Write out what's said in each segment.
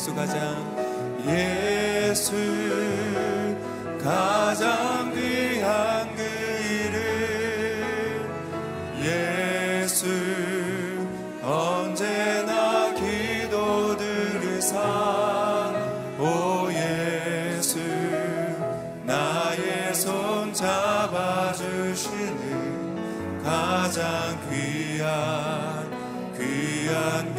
예수 가장 예수 가장 귀한 그 이름. 예수 언제나 기도 들으사 오 예수 나의 손 잡아주시는 가장 귀한 귀한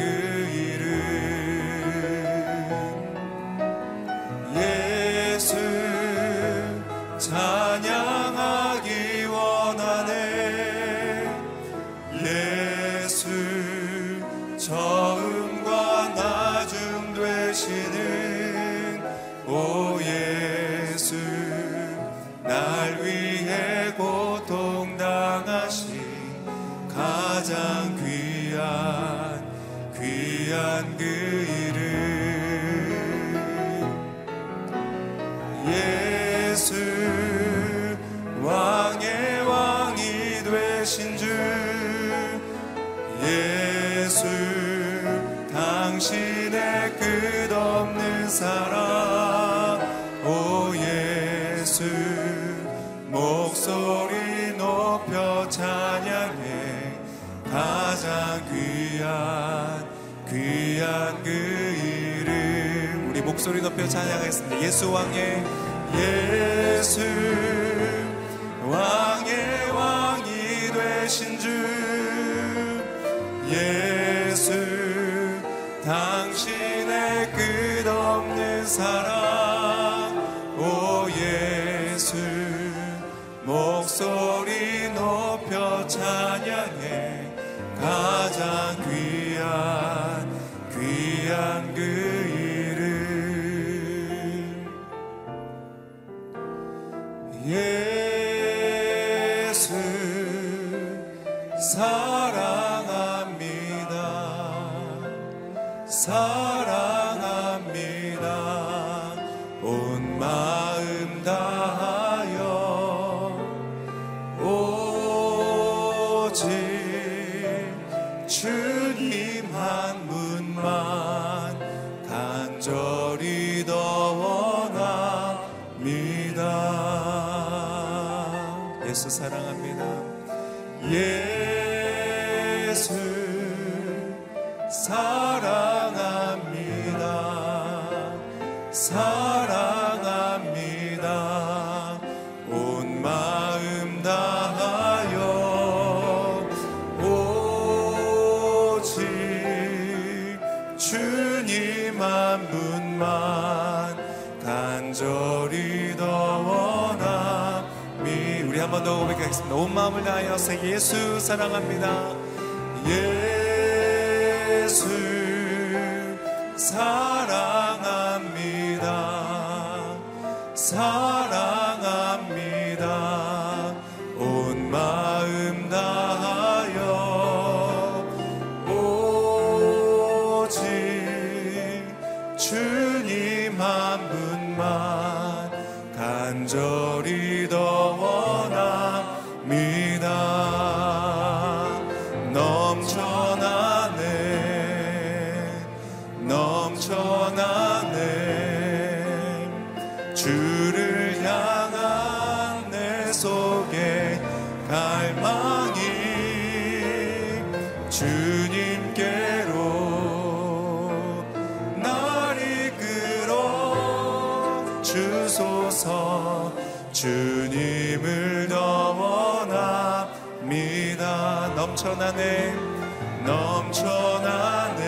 목소리 높여 찬양해. 가장 귀한 귀한 그 이름. 우리 목소리 높여 찬양하겠습니다. 예수 왕의 예수 왕의 왕이 되신 주. 예수 당신의 끝없는 사랑 가장 귀한 귀한 그 이름. 예수 사랑합니다. 사랑 주님 한 분만 온 마음을 다하여서 예수 사랑합니다. 예수 사랑합니다 사랑합니다 온 마음 다하여 오직 주님 한 분만 간절히 넘쳐나네 넘쳐나네.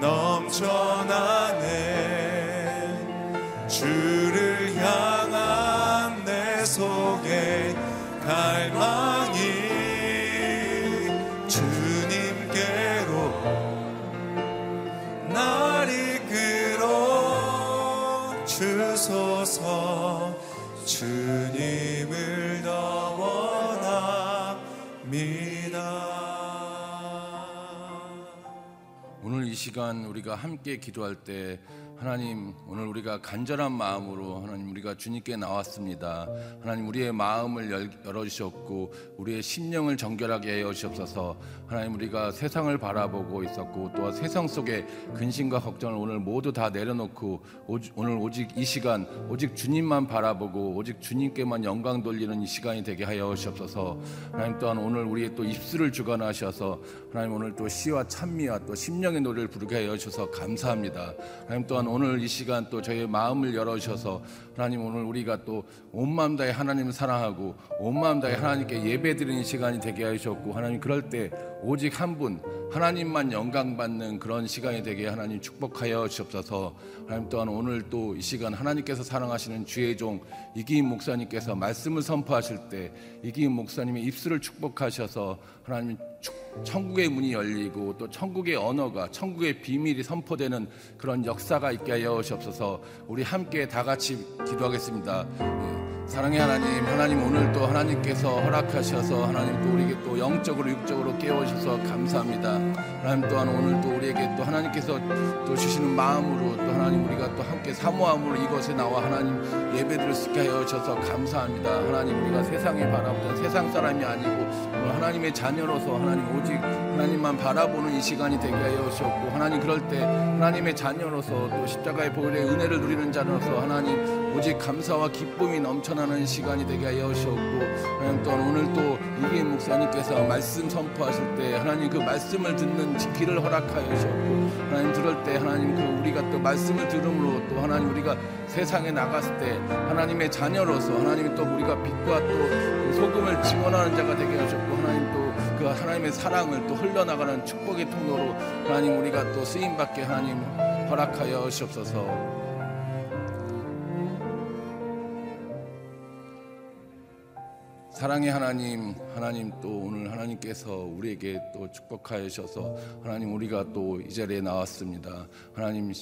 넘쳐나네. 주를 향한 내 속에 갈망이 주님께로 날 이끌어 주소서. 주님을 더 원하 믿습니다. 오늘 이 시간 우리가 함께 기도할 때 하나님 오늘 우리가 간절한 마음으로 하나님 우리가 주님께 나왔습니다. 하나님 우리의 마음을 열어 주셨고 우리의 심령을 정결하게 해 주시옵소서. 하나님 우리가 세상을 바라보고 있었고 또 세상 속에 근심과 걱정을 오늘 모두 다 내려놓고 오늘 오직 이 시간 오직 주님만 바라보고 오직 주님께만 영광 돌리는 이 시간이 되게 하여 주옵소서. 하나님 또한 오늘 우리의 또 입술을 주관하셔서 하나님 오늘 또 시와 찬미와 또 심령의 노래를 부르게 하여 주셔서 감사합니다. 하나님 또한 오늘 이 시간 또 저희의 마음을 열어주셔서 하나님 오늘 우리가 또 온 마음 다해 하나님을 사랑하고 온 마음 다해 하나님께 예배드리는 시간이 되게 하셨고 하나님 그럴 때 오직 한 분 하나님만 영광 받는 그런 시간이 되게 하나님 축복하여 주옵소서. 하나님 또한 오늘 또 이 시간 하나님께서 사랑하시는 주의 종 이기인 목사님께서 말씀을 선포하실 때 이기인 목사님의 입술을 축복하셔서 하나님 천국의 문이 열리고 또 천국의 언어가 천국의 비밀이 선포되는 그런 역사가 있게 하여 주옵소서 우리 함께 다 같이 기도하겠습니다. 예. 사랑의 하나님, 하나님 오늘 또 하나님께서 허락하셔서 하나님 또 우리에게 또 영적으로 육적으로 깨워주셔서 감사합니다. 하나님 또한 오늘 또 우리에게 또 하나님께서 또 주시는 마음으로 또 하나님 우리가 또 함께 사모함으로 이곳에 나와 하나님 예배드릴 수 있게 하여 주셔서 감사합니다. 하나님 우리가 세상에 바라보던 세상 사람이 아니고 하나님의 자녀로서 하나님 오직 하나님만 바라보는 이 시간이 되게 하여 주셨고 하나님 그럴 때 하나님의 자녀로서 또 십자가의 보혈의 은혜를 누리는 자로서 하나님 오직 감사와 기쁨이 넘쳐나는 시간이 되게 하여 주셨고 하나님 또한 오늘 또 이기인 목사님께서 말씀 선포하실 때 하나님 그 말씀을 듣는 지키를 허락하여 주셨고 하나님 들을 때 하나님 그 우리가 또 말씀을 들음으로 또 하나님 우리가 세상에 나갔을 때 하나님의 자녀로서 하나님 또 우리가 빛과 또 소금을 증언하는 자가 되게 하셨고 하나님 또 그 하나님의 사랑을 또 흘러나가는 축복의 통로로 하나님 우리가 또 쓰임 받게 하나님 허락하여 주옵소서. 사랑의 하나님, 하나님 또 오늘 하나님께서 우리에게 또 축복하셔서 하나님 우리가 또 이 자리에 나왔습니다. 하나님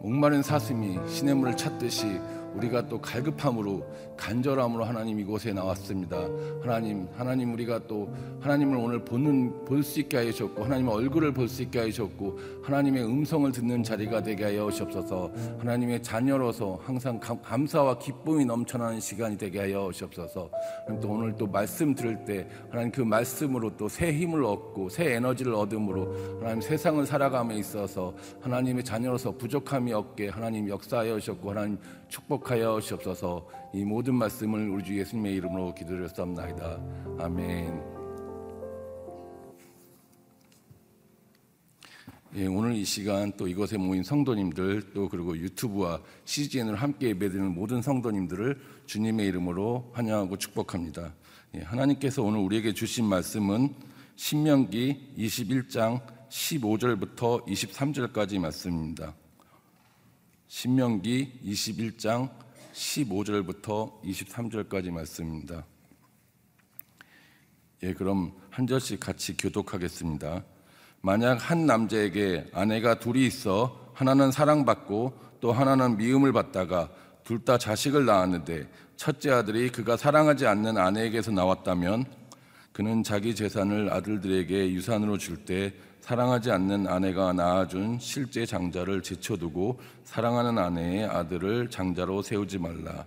목마른 사슴이 시냇물을 찾듯이 우리가 또 갈급함으로 간절함으로 하나님 이곳에 나왔습니다. 하나님, 하나님 우리가 또 하나님을 오늘 보는 볼 수 있게 하셨고 하나님의 얼굴을 볼 수 있게 하셨고 하나님의 음성을 듣는 자리가 되게 하여 주옵소서. 하나님의 자녀로서 항상 감, 사와 기쁨이 넘쳐나는 시간이 되게 하여 주옵소서. 또 오늘 또 말씀 들을 때 하나님 그 말씀으로 또 새 힘을 얻고 새 에너지를 얻음으로 하나님 세상을 살아감에 있어서 하나님의 자녀로서 부족함이 없게 하나님 역사하여 주셨고 하나님 축복하여 주옵소서 이 모든 말씀을 우리 주 예수님의 이름으로 기도드렸사옵나이다. 아멘. 예, 오늘 이 시간 또 이곳에 모인 성도님들 또 그리고 유튜브와 CGN을 함께 예배드리는 모든 성도님들을 주님의 이름으로 환영하고 축복합니다. 예, 하나님께서 오늘 우리에게 주신 말씀은 신명기 21장 15절부터 23절까지 말씀입니다. 신명기 21장 15절부터 23절까지 말씀입니다. 예, 그럼 한 절씩 같이 교독하겠습니다. 만약 한 남자에게 아내가 둘이 있어 하나는 사랑받고 또 하나는 미움을 받다가 둘 다 자식을 낳았는데 첫째 아들이 그가 사랑하지 않는 아내에게서 나왔다면 그는 자기 재산을 아들들에게 유산으로 줄 때 사랑하지 않는 아내가 낳아준 실제 장자를 제쳐두고 사랑하는 아내의 아들을 장자로 세우지 말라.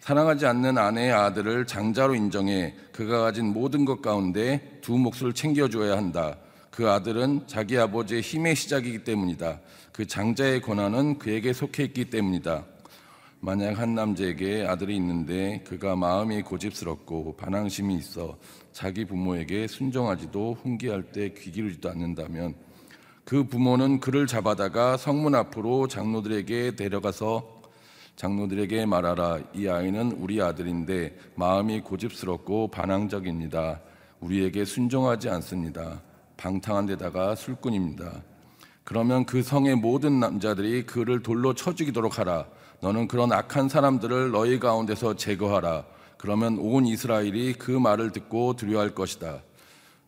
사랑하지 않는 아내의 아들을 장자로 인정해 그가 가진 모든 것 가운데 두 몫을 챙겨줘야 한다. 그 아들은 자기 아버지의 힘의 시작이기 때문이다. 그 장자의 권한은 그에게 속해 있기 때문이다. 만약 한 남자에게 아들이 있는데 그가 마음이 고집스럽고 반항심이 있어 자기 부모에게 순종하지도 훈계할 때 귀 기울이지도 않는다면 그 부모는 그를 잡아다가 성문 앞으로 장로들에게 데려가서 장로들에게 말하라 이 아이는 우리 아들인데 마음이 고집스럽고 반항적입니다. 우리에게 순종하지 않습니다. 방탕한 데다가 술꾼입니다. 그러면 그 성의 모든 남자들이 그를 돌로 쳐 죽이도록 하라. 너는 그런 악한 사람들을 너희 가운데서 제거하라. 그러면 온 이스라엘이 그 말을 듣고 두려워할 것이다.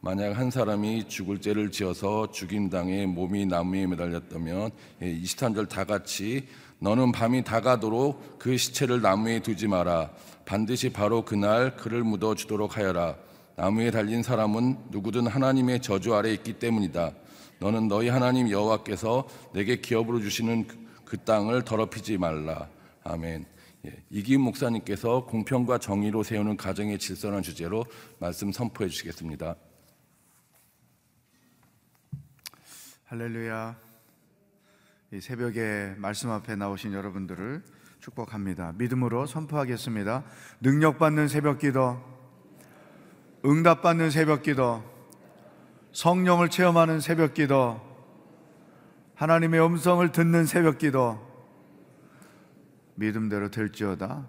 만약 한 사람이 죽을 죄를 지어서 죽임 당해 몸이 나무에 매달렸다면 23절 예, 다 같이 너는 밤이 다가도록 그 시체를 나무에 두지 마라. 반드시 바로 그날 그를 묻어 주도록 하여라. 나무에 달린 사람은 누구든 하나님의 저주 아래 있기 때문이다. 너는 너희 하나님 여호와께서 내게 기업으로 주시는 그, 그 땅을 더럽히지 말라. 아멘. 예, 이김 목사님께서 공평과 정의로 세우는 가정의 질서라는 주제로 말씀 선포해 주시겠습니다. 할렐루야. 이 새벽에 말씀 앞에 나오신 여러분들을 축복합니다. 믿음으로 선포하겠습니다. 능력받는 새벽 기도, 응답받는 새벽 기도, 성령을 체험하는 새벽 기도, 하나님의 음성을 듣는 새벽 기도, 믿음대로 될지어다.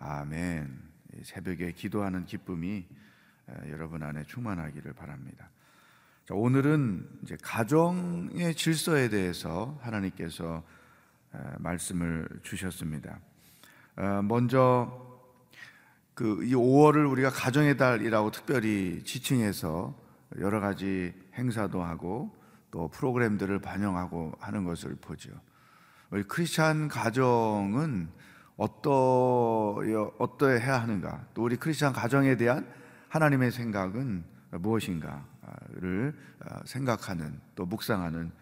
아멘. 새벽에 기도하는 기쁨이 여러분 안에 충만하기를 바랍니다. 자, 오늘은 이제 가정의 질서에 대해서 하나님께서 말씀을 주셨습니다. 어, 먼저 그 이 5월을 우리가 가정의 달이라고 특별히 지칭해서 여러 가지 행사도 하고 또 프로그램들을 반영하고 하는 것을 보죠. 우리 크리스찬 가정은 어떠 어떠해야 하는가? 또 우리 크리스찬 가정에 대한 하나님의 생각은 무엇인가를 생각하는 또 묵상하는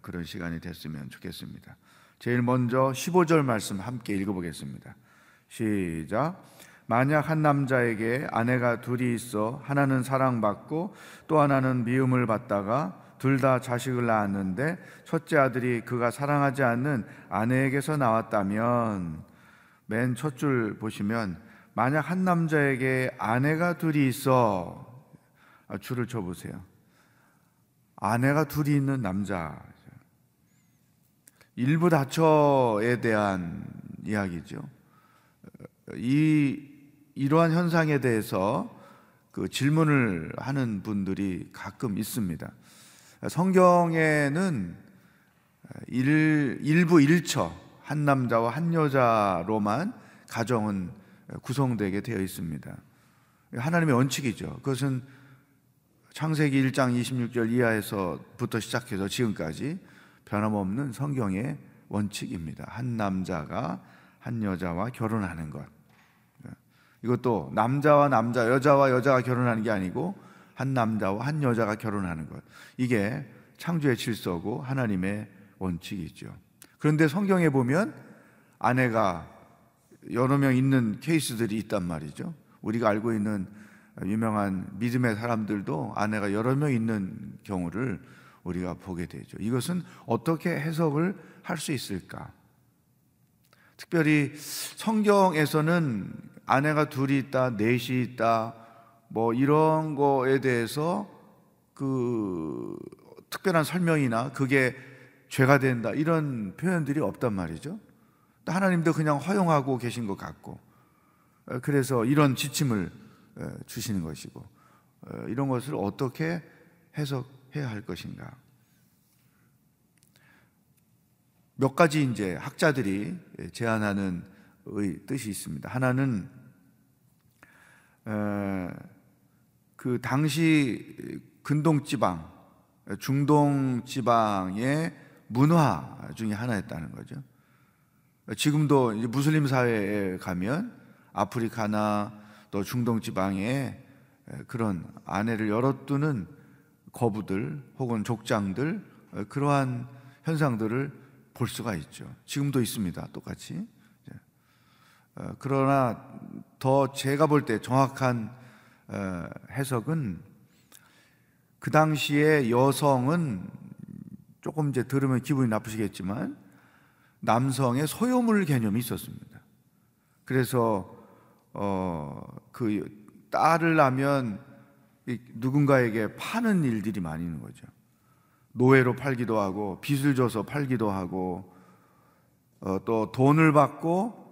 그런 시간이 됐으면 좋겠습니다. 제일 먼저 15절 말씀 함께 읽어보겠습니다. 시작. 만약 한 남자에게 아내가 둘이 있어 하나는 사랑받고 또 하나는 미움을 받다가 둘 다 자식을 낳았는데 첫째 아들이 그가 사랑하지 않는 아내에게서 나왔다면 맨 첫 줄 보시면 만약 한 남자에게 아내가 둘이 있어 아, 줄을 쳐 보세요. 아내가 둘이 있는 남자 일부 다처에 대한 이야기죠. 이 이러한 현상에 대해서 그 질문을 하는 분들이 가끔 있습니다. 성경에는 일, 일부 일처 한 남자와 한 여자로만 가정은 구성되게 되어 있습니다. 하나님의 원칙이죠. 그것은 창세기 1장 26절 이하에서부터 시작해서 지금까지 변함없는 성경의 원칙입니다. 한 남자가 한 여자와 결혼하는 것. 이것도 남자와 남자, 여자와 여자가 결혼하는 게 아니고 한 남자와 한 여자가 결혼하는 것. 이게 창조의 질서고 하나님의 원칙이죠. 그런데 성경에 보면 아내가 여러 명 있는 케이스들이 있단 말이죠. 우리가 알고 있는 유명한 믿음의 사람들도 아내가 여러 명 있는 경우를 우리가 보게 되죠. 이것은 어떻게 해석을 할 수 있을까? 특별히 성경에서는 아내가 둘이 있다, 넷이 있다, 뭐 이런 거에 대해서 그 특별한 설명이나 그게 죄가 된다 이런 표현들이 없단 말이죠. 하나님도 그냥 허용하고 계신 것 같고 그래서 이런 지침을 주시는 것이고 이런 것을 어떻게 해석 해야 할 것인가? 몇 가지 이제 학자들이 제안하는 뜻이 있습니다. 하나는 그 당시 근동 지방, 중동 지방의 문화 중에 하나였다는 거죠. 지금도 무슬림 사회에 가면 아프리카나 또 중동 지방에 그런 아내를 열어두는 거부들 혹은 족장들 어, 그러한 현상들을 볼 수가 있죠. 지금도 있습니다. 똑같이. 어, 그러나 더 제가 볼 때 정확한 어, 해석은 그 당시에 여성은 조금 이제 들으면 기분이 나쁘시겠지만 남성의 소유물 개념이 있었습니다. 그래서 어 그 딸을 낳으면 누군가에게 파는 일들이 많이 있는 거죠. 노예로 팔기도 하고 빚을 줘서 팔기도 하고 어, 또 돈을 받고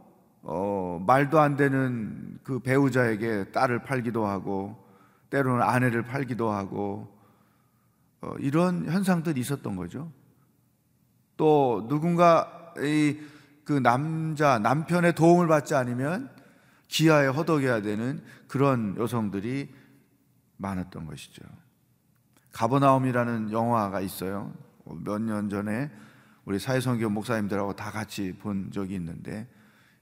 어, 말도 안 되는 그 배우자에게 딸을 팔기도 하고 때로는 아내를 팔기도 하고 어, 이런 현상들이 있었던 거죠. 또 누군가 그 남자 남편의 도움을 받지 않으면 기아에 허덕여야 되는 그런 여성들이 많았던 것이죠. 가버나움이라는 영화가 있어요. 몇 년 전에 우리 사회성교 목사님들하고 다 같이 본 적이 있는데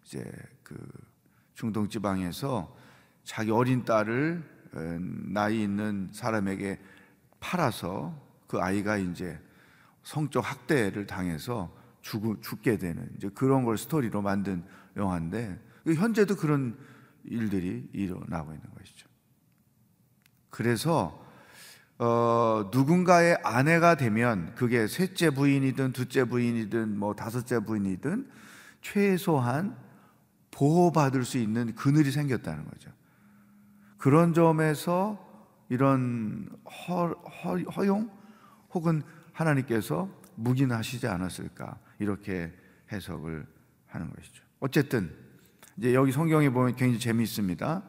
이제 그 중동 지방에서 자기 어린 딸을 나이 있는 사람에게 팔아서 그 아이가 이제 성적 학대를 당해서 죽, 죽게 되는 이제 그런 걸 스토리로 만든 영화인데 현재도 그런 일들이 일어나고 있는 것이죠. 그래서 어, 누군가의 아내가 되면 그게 셋째 부인이든 둘째 부인이든 뭐 다섯째 부인이든 최소한 보호받을 수 있는 그늘이 생겼다는 거죠. 그런 점에서 이런 허, 허, 허 용 혹은 하나님께서 묵인하시지 않았을까 이렇게 해석을 하는 것이죠. 어쨌든 이제 여기 성경에 보면 굉장히 재미있습니다.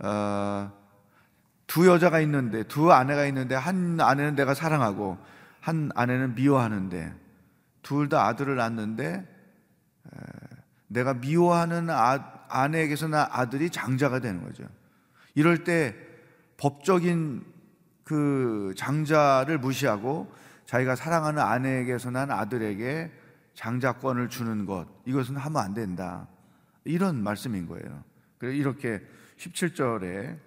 어, 두 여자가 있는데 두 아내가 있는데 한 아내는 내가 사랑하고 한 아내는 미워하는데 둘 다 아들을 낳는데 내가 미워하는 아, 아내에게서 난 아들이 장자가 되는 거죠. 이럴 때 법적인 그 장자를 무시하고 자기가 사랑하는 아내에게서 난 아들에게 장자권을 주는 것 이것은 하면 안 된다. 이런 말씀인 거예요. 그래 이렇게 17절에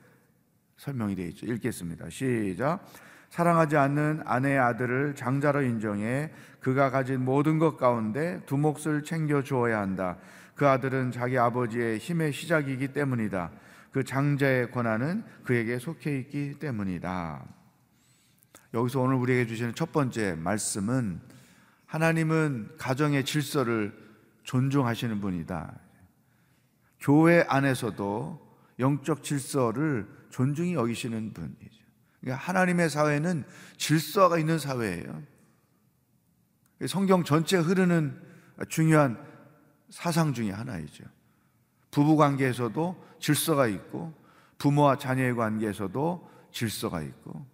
설명이 되어 있죠. 읽겠습니다. 시작. 사랑하지 않는 아내의 아들을 장자로 인정해 그가 가진 모든 것 가운데 두 몫을 챙겨 주어야 한다. 그 아들은 자기 아버지의 힘의 시작이기 때문이다. 그 장자의 권한은 그에게 속해 있기 때문이다. 여기서 오늘 우리에게 주시는 첫 번째 말씀은 하나님은 가정의 질서를 존중하시는 분이다. 교회 안에서도 영적 질서를 존중히 여기시는 분이죠. 그러니까 하나님의 사회는 질서가 있는 사회예요. 성경 전체 흐르는 중요한 사상 중의 하나이죠. 부부 관계에서도 질서가 있고 부모와 자녀의 관계에서도 질서가 있고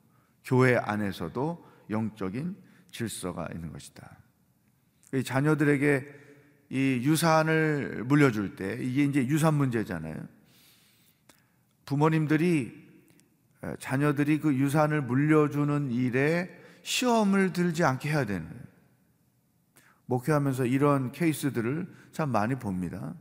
교회 안에서도 영적인 질서가 있는 것이다. 자녀들에게 이 유산을 물려줄 때 이게 이제 유산 문제잖아요. 부모님들이 자녀들이 그 유산을 물려주는 일에 시험을 들지 않게 해야 되는 목회하면서 이런 케이스들을 참 많이 봅니다.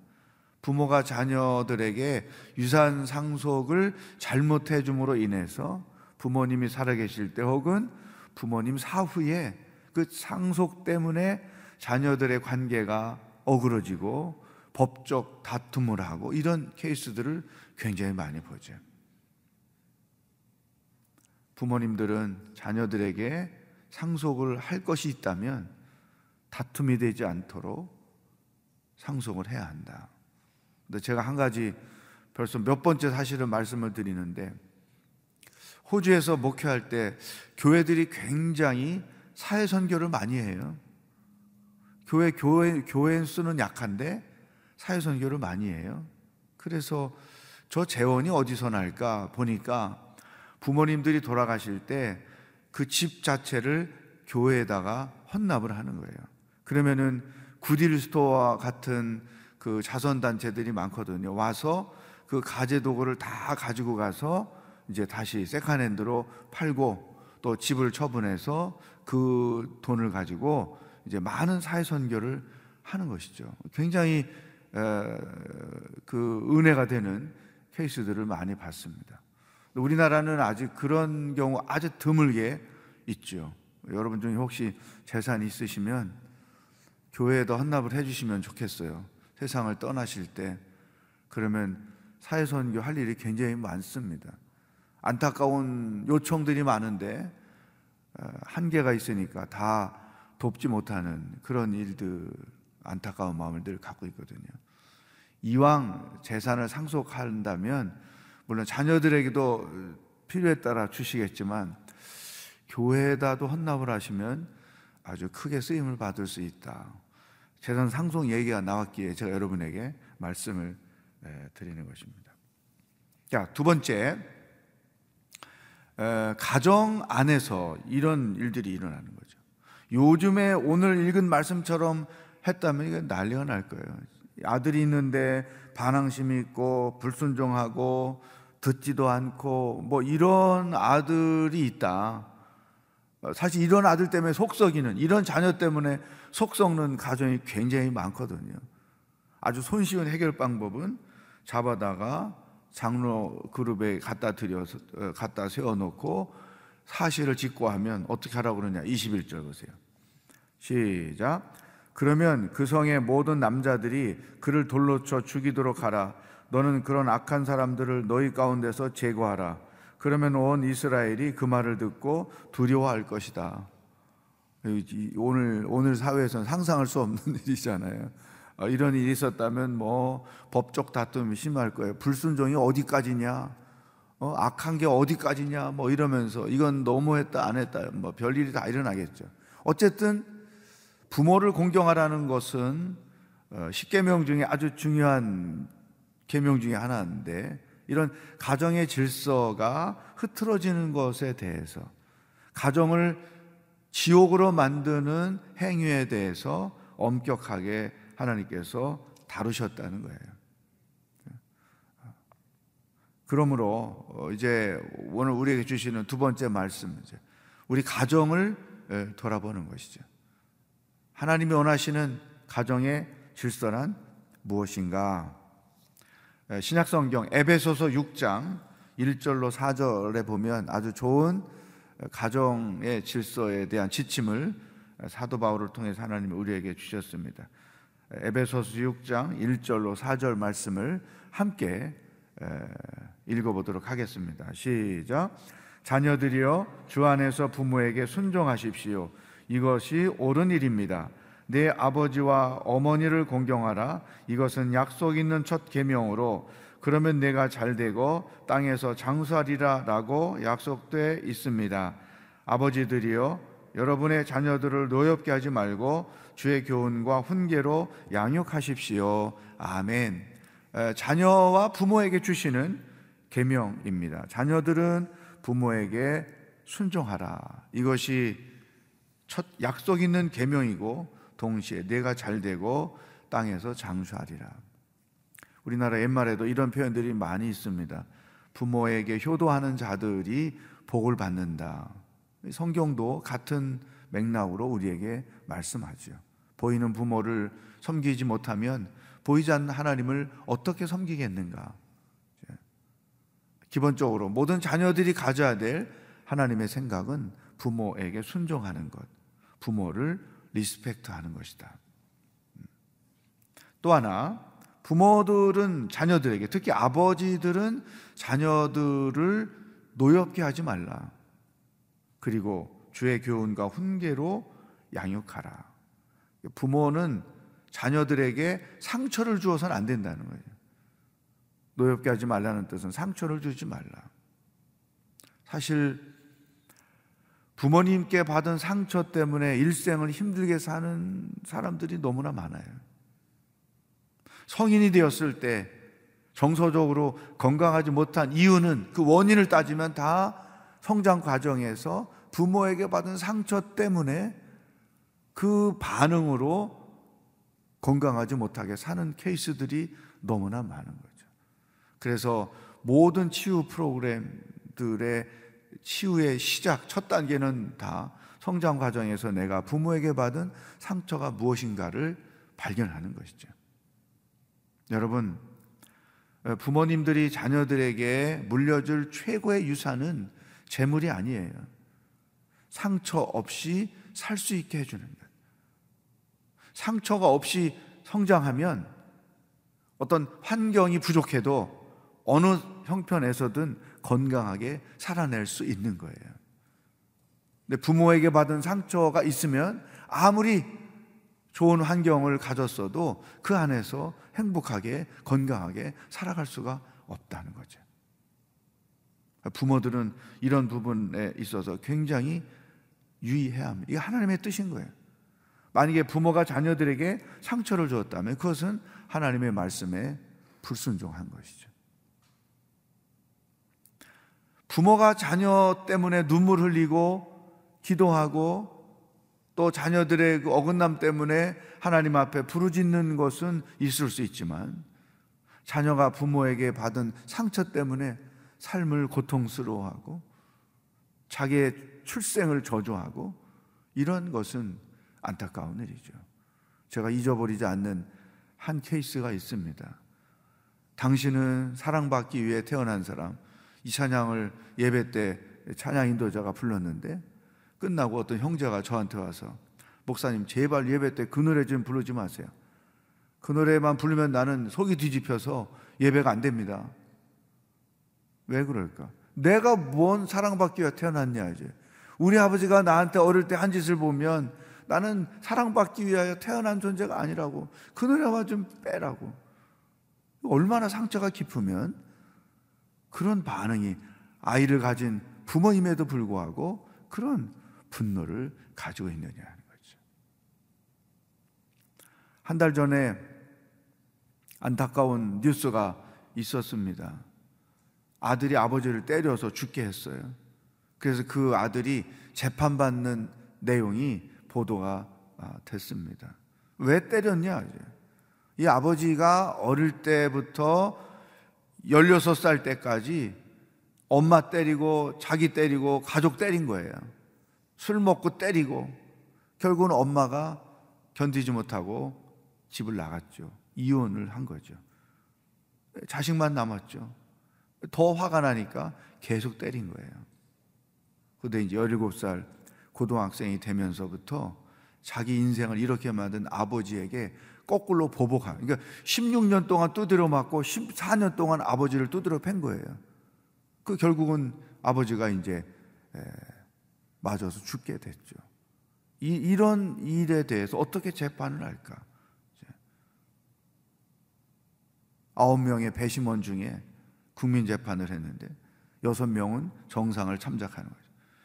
부모가 자녀들에게 유산 상속을 잘못해 줌으로 인해서 부모님이 살아계실 때 혹은 부모님 사후에 그 상속 때문에 자녀들의 관계가 어그러지고 법적 다툼을 하고 이런 케이스들을 굉장히 많이 보죠. 부모님들은 자녀들에게 상속을 할 것이 있다면 다툼이 되지 않도록 상속을 해야 한다. 근데 제가 한 가지 벌써 몇 번째 사실은 말씀을 드리는데 호주에서 목회할 때 교회들이 굉장히 사회 선교를 많이 해요. 교회 교회 교회 수는 약한데 사회 선교를 많이 해요. 그래서 저 재원이 어디서 날까 보니까 부모님들이 돌아가실 때 그 집 자체를 교회에다가 헌납을 하는 거예요. 그러면은 구딜 스토어와 같은 그 자선 단체들이 많거든요. 와서 그 가재 도구를 다 가지고 가서 이제 다시 세컨핸드로 팔고 또 집을 처분해서 그 돈을 가지고 이제 많은 사회 선교를 하는 것이죠. 굉장히 그 은혜가 되는 케이스들을 많이 봤습니다. 우리나라는 아직 그런 경우 아주 드물게 있죠. 여러분 중에 혹시 재산이 있으시면 교회에도 헌납을 해주시면 좋겠어요. 세상을 떠나실 때 그러면 사회선교 할 일이 굉장히 많습니다. 안타까운 요청들이 많은데 어, 한계가 있으니까 다 돕지 못하는 그런 일들 안타까운 마음을 늘 갖고 있거든요. 이왕 재산을 상속한다면 물론 자녀들에게도 필요에 따라 주시겠지만 교회에다도 헌납을 하시면 아주 크게 쓰임을 받을 수 있다. 재산 상속 얘기가 나왔기에 제가 여러분에게 말씀을 드리는 것입니다. 자, 두 번째, 가정 안에서 이런 일들이 일어나는 거죠. 요즘에 오늘 읽은 말씀처럼 했다면 이게 난리가 날 거예요. 아들이 있는데 반항심이 있고 불순종하고 듣지도 않고 뭐 이런 아들이 있다. 사실 이런 아들 때문에 속 썩이는 이런 자녀 때문에 속 썩는 가정이 굉장히 많거든요. 아주 손쉬운 해결 방법은 잡아다가 장로 그룹에 갖다 드려서 어, 갖다 세워놓고 사실을 짓고 하면 어떻게 하라고 그러냐? 21절 보세요. 시작. 그러면 그 성의 모든 남자들이 그를 돌로 쳐 죽이도록 하라. 너는 그런 악한 사람들을 너희 가운데서 제거하라. 그러면 온 이스라엘이 그 말을 듣고 두려워할 것이다 오늘 오늘 사회에서는 상상할 수 없는 일이잖아요 어, 이런 일이 있었다면 뭐 법적 다툼이 심할 거예요. 불순종이 어디까지냐? 어, 악한 게 어디까지냐? 뭐 이러면서 이건 너무했다 안 했다 뭐 별일이 다 일어나겠죠. 어쨌든 부모를 공경하라는 것은 어, 십계명 중에 아주 중요한 계명 중에 하나인데 이런 가정의 질서가 흐트러지는 것에 대해서 가정을 지옥으로 만드는 행위에 대해서 엄격하게 하나님께서 다루셨다는 거예요. 그러므로 어, 이제 오늘 우리에게 주시는 두 번째 말씀 이제 우리 가정을 돌아보는 것이죠. 하나님이 원하시는 가정의 질서란 무엇인가? 신약 성경 에베소서 6장 1절로 4절에 보면 아주 좋은 가정의 질서에 대한 지침을 사도 바울을 통해서 하나님이 우리에게 주셨습니다. 에베소서 6장 1절로 4절 말씀을 함께 읽어보도록 하겠습니다. 시작. 자녀들이여 주 안에서 부모에게 순종하십시오. 이것이 옳은 일입니다. 내 아버지와 어머니를 공경하라. 이것은 약속 있는 첫 계명으로 그러면 내가 잘 되고 땅에서 장수하리라라고 약속돼 있습니다. 아버지들이여 여러분의 자녀들을 노엽게 하지 말고 주의 교훈과 훈계로 양육하십시오. 아멘. 자녀와 부모에게 주시는 계명입니다. 자녀들은 부모에게 순종하라. 이것이 첫 약속 있는 계명이고 동시에 내가 잘 되고 땅에서 장수하리라. 우리나라 옛말에도 이런 표현들이 많이 있습니다. 부모에게 효도하는 자들이 복을 받는다. 성경도 같은 맥락으로 우리에게 말씀하죠. 보이는 부모를 섬기지 못하면 보이지 않는 하나님을 어떻게 섬기겠는가? 기본적으로 모든 자녀들이 가져야 될 하나님의 생각은 부모에게 순종하는 것, 부모를 리스펙트하는 것이다. 또 하나, 부모들은 자녀들에게, 특히 아버지들은 자녀들을 노엽게 하지 말라. 그리고 주의 교훈과 훈계로 양육하라. 부모는 자녀들에게 상처를 주어서는 안 된다는 거예요. 노엽게 하지 말라는 뜻은 상처를 주지 말라. 사실 부모님께 받은 상처 때문에 일생을 힘들게 사는 사람들이 너무나 많아요. 성인이 되었을 때 정서적으로 건강하지 못한 이유는 그 원인을 따지면 다 성장 과정에서 부모에게 받은 상처 때문에 그 반응으로 건강하지 못하게 사는 케이스들이 너무나 많은 거죠. 그래서 모든 치유 프로그램들의 치유의 시작, 첫 단계는 다 성장 과정에서 내가 부모에게 받은 상처가 무엇인가를 발견하는 것이죠. 여러분, 부모님들이 자녀들에게 물려줄 최고의 유산은 재물이 아니에요. 상처 없이 살 수 있게 해주는 것. 상처가 없이 성장하면 어떤 환경이 부족해도 어느 형편에서든 건강하게 살아낼 수 있는 거예요. 근데 부모에게 받은 상처가 있으면 아무리 좋은 환경을 가졌어도 그 안에서 행복하게 건강하게 살아갈 수가 없다는 거죠. 부모들은 이런 부분에 있어서 굉장히 유의해야 합니다. 이게 하나님의 뜻인 거예요. 만약에 부모가 자녀들에게 상처를 주었다면 그것은 하나님의 말씀에 불순종한 것이죠. 부모가 자녀 때문에 눈물 흘리고 기도하고 또 자녀들의 그 어긋남 때문에 하나님 앞에 부르짖는 것은 있을 수 있지만 자녀가 부모에게 받은 상처 때문에 삶을 고통스러워하고 자기의 출생을 저주하고 이런 것은 안타까운 일이죠. 제가 잊어버리지 않는 한 케이스가 있습니다. 당신은 사랑받기 위해 태어난 사람. 이 찬양을 예배 때 찬양 인도자가 불렀는데 끝나고 어떤 형제가 저한테 와서 목사님 제발 예배 때 그 노래 좀 부르지 마세요. 그 노래만 부르면 나는 속이 뒤집혀서 예배가 안 됩니다. 왜 그럴까? 내가 뭔 사랑받기 위해 태어났냐 이제. 우리 아버지가 나한테 어릴 때 한 짓을 보면 나는 사랑받기 위하여 태어난 존재가 아니라고 그 노래만 좀 빼라고. 얼마나 상처가 깊으면 그런 반응이 아이를 가진 부모임에도 불구하고 그런 분노를 가지고 있느냐는 거죠. 한 달 전에 안타까운 뉴스가 있었습니다. 아들이 아버지를 때려서 죽게 했어요. 그래서 그 아들이 재판받는 내용이 보도가 아, 됐습니다. 왜 때렸냐? 이 아버지가 어릴 때부터 16살 때까지 엄마 때리고 자기 때리고 가족 때린 거예요. 술 먹고 때리고 결국은 엄마가 견디지 못하고 집을 나갔죠. 이혼을 한 거죠. 자식만 남았죠. 더 화가 나니까 계속 때린 거예요. 그런데 이제 17살 고등학생이 되면서부터 자기 인생을 이렇게 만든 아버지에게 거꾸로 보복하. 그러니까 16년 동안 두드려 맞고 14년 동안 아버지를 두드려 팬 거예요. 그 결국은 아버지가 이제 맞아서 죽게 됐죠. 이, 이런 일에 대해서 어떻게 재판을 할까? 아홉 명의 배심원 중에 국민 재판을 했는데 여섯 명은 정상을 참작하는 거죠.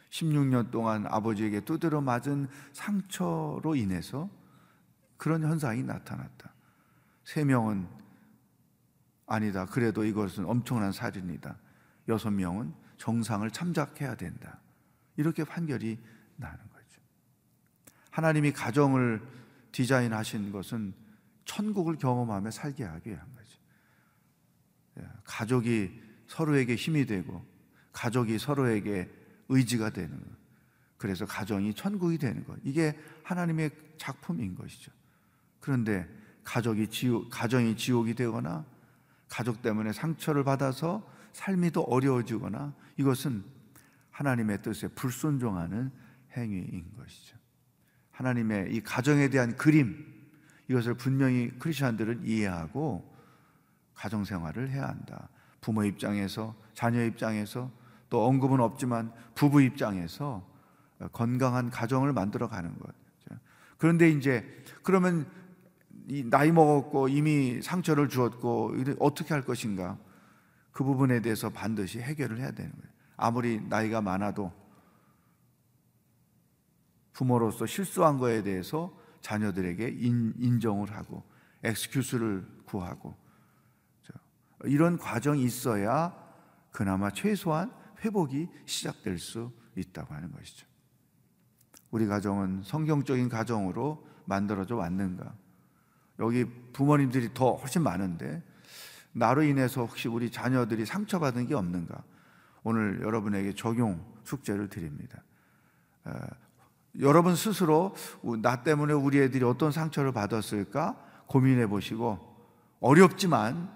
16년 동안 아버지에게 두드려 맞은 상처로 인해서 그런 현상이 나타났다. 세 명은 아니다. 그래도 이것은 엄청난 살인이다. 여섯 명은 정상을 참작해야 된다. 이렇게 판결이 나는 거죠. 하나님이 가정을 디자인하신 것은 천국을 경험하며 살게 하기 위한 거죠. 예, 가족이 서로에게 힘이 되고 가족이 서로에게 의지가 되는 것. 그래서 가정이 천국이 되는 것. 이게 하나님의 작품인 것이죠. 그런데 가족이 지옥, 가정이 지옥이 되거나 가족 때문에 상처를 받아서 삶이 더 어려워지거나 이것은 하나님의 뜻에 불순종하는 행위인 것이죠. 하나님의 이 가정에 대한 그림 이것을 분명히 크리스천들은 이해하고 가정 생활을 해야 한다. 부모 입장에서 자녀 입장에서 또 언급은 없지만 부부 입장에서 건강한 가정을 만들어 가는 것. 그런데 이제 그러면 나이 먹었고 이미 상처를 주었고 어떻게 할 것인가? 그 부분에 대해서 반드시 해결을 해야 되는 거예요. 아무리 나이가 많아도 부모로서 실수한 거에 대해서 자녀들에게 인, 정을 하고 엑스큐스를 구하고 이런 과정이 있어야 그나마 최소한 회복이 시작될 수 있다고 하는 것이죠. 우리 가정은 성경적인 가정으로 만들어져 왔는가? 여기 부모님들이 더 훨씬 많은데 나로 인해서 혹시 우리 자녀들이 상처받은 게 없는가? 오늘 여러분에게 적용 숙제를 드립니다. 어, 여러분 스스로 나 때문에 우리 애들이 어떤 상처를 받았을까 고민해 보시고 어렵지만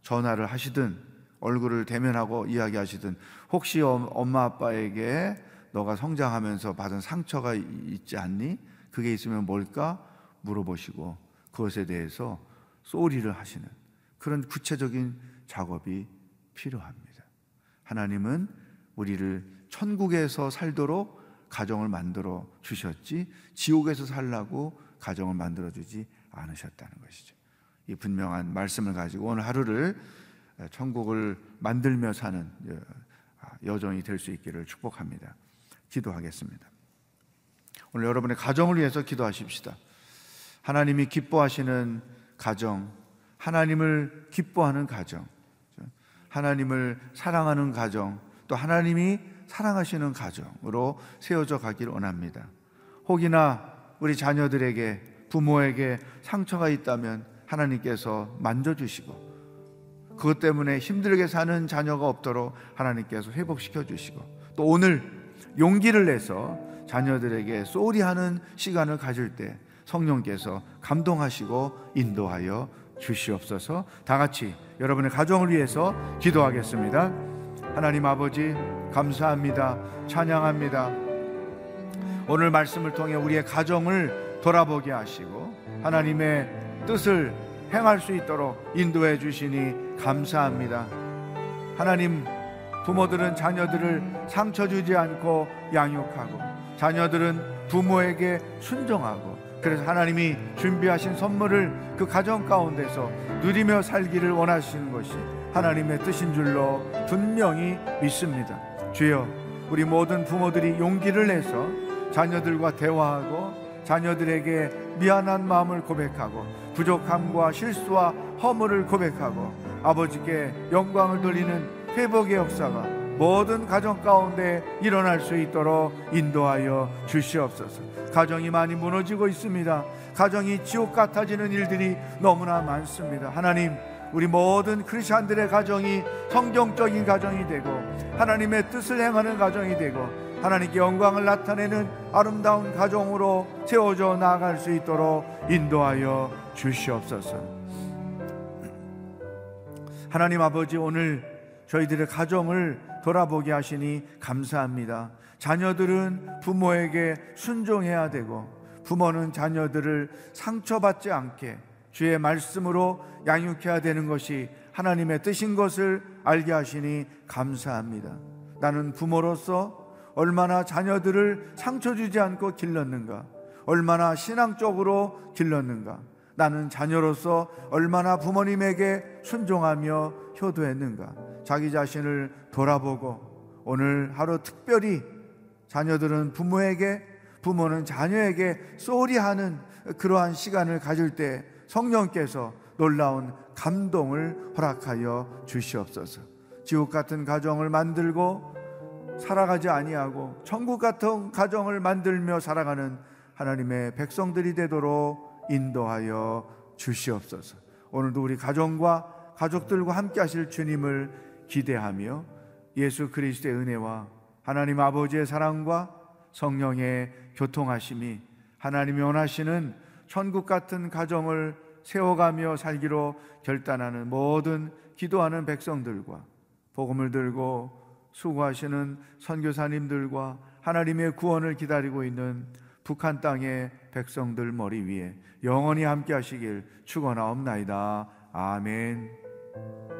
전화를 하시든 얼굴을 대면하고 이야기하시든 혹시 엄마 아빠에게 너가 성장하면서 받은 상처가 있지 않니? 그게 있으면 뭘까? 물어보시고 그것에 대해서 소리를 하시는 그런 구체적인 작업이 필요합니다. 하나님은 우리를 천국에서 살도록 가정을 만들어 주셨지 지옥에서 살라고 가정을 만들어 주지 않으셨다는 것이죠. 이 분명한 말씀을 가지고 오늘 하루를 천국을 만들며 사는 여정이 될 수 있기를 축복합니다. 기도하겠습니다. 오늘 여러분의 가정을 위해서 기도하십시다. 하나님이 기뻐하시는 가정, 하나님을 기뻐하는 가정, 하나님을 사랑하는 가정, 또 하나님이 사랑하시는 가정으로 세워져 가기를 원합니다. 혹이나 우리 자녀들에게 부모에게 상처가 있다면 하나님께서 만져주시고 그것 때문에 힘들게 사는 자녀가 없도록 하나님께서 회복시켜 주시고 또 오늘 용기를 내서 자녀들에게 쏘리 하는 시간을 가질 때 성령께서 감동하시고 인도하여 주시옵소서. 다 같이 여러분의 가정을 위해서 기도하겠습니다. 하나님 아버지 감사합니다. 찬양합니다. 오늘 말씀을 통해 우리의 가정을 돌아보게 하시고 하나님의 뜻을 행할 수 있도록 인도해 주시니 감사합니다. 하나님 부모들은 자녀들을 상처 주지 않고 양육하고 자녀들은 부모에게 순종하고 그래서 하나님이 준비하신 선물을 그 가정 가운데서 누리며 살기를 원하시는 것이 하나님의 뜻인 줄로 분명히 믿습니다. 주여, 우리 모든 부모들이 용기를 내서 자녀들과 대화하고 자녀들에게 미안한 마음을 고백하고 부족함과 실수와 허물을 고백하고 아버지께 영광을 돌리는 회복의 역사가 모든 가정 가운데 일어날 수 있도록 인도하여 주시옵소서. 가정이 많이 무너지고 있습니다. 가정이 지옥 같아지는 일들이 너무나 많습니다. 하나님, 우리 모든 크리스천들의 가정이 성경적인 가정이 되고 하나님의 뜻을 행하는 가정이 되고 하나님께 영광을 나타내는 아름다운 가정으로 세워져 나아갈 수 있도록 인도하여 주시옵소서. 하나님 아버지 오늘 저희들의 가정을 돌아보게 하시니 감사합니다. 자녀들은 부모에게 순종해야 되고 부모는 자녀들을 상처받지 않게 주의 말씀으로 양육해야 되는 것이 하나님의 뜻인 것을 알게 하시니 감사합니다. 나는 부모로서 얼마나 자녀들을 상처 주지 않고 길렀는가, 얼마나 신앙적으로 길렀는가, 나는 자녀로서 얼마나 부모님에게 순종하며 효도했는가, 자기 자신을 돌아보고 오늘 하루 특별히 자녀들은 부모에게, 부모는 자녀에게 쏘리 하는 그러한 시간을 가질 때 성령께서 놀라운 감동을 허락하여 주시옵소서. 지옥 같은 가정을 만들고 살아가지 아니하고 천국 같은 가정을 만들며 살아가는 하나님의 백성들이 되도록 인도하여 주시옵소서. 오늘도 우리 가정과 가족들과 함께 하실 주님을 기대하며 예수 그리스도의 은혜와 하나님 아버지의 사랑과 성령의 교통하심이 하나님이 원하시는 천국 같은 가정을 세워가며 살기로 결단하는 모든 기도하는 백성들과 복음을 들고 수고하시는 선교사님들과 하나님의 구원을 기다리고 있는 북한 땅의 백성들 머리 위에 영원히 함께 하시길 축원하옵나이다. 아멘.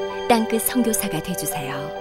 땅끝 성교사가 되주세요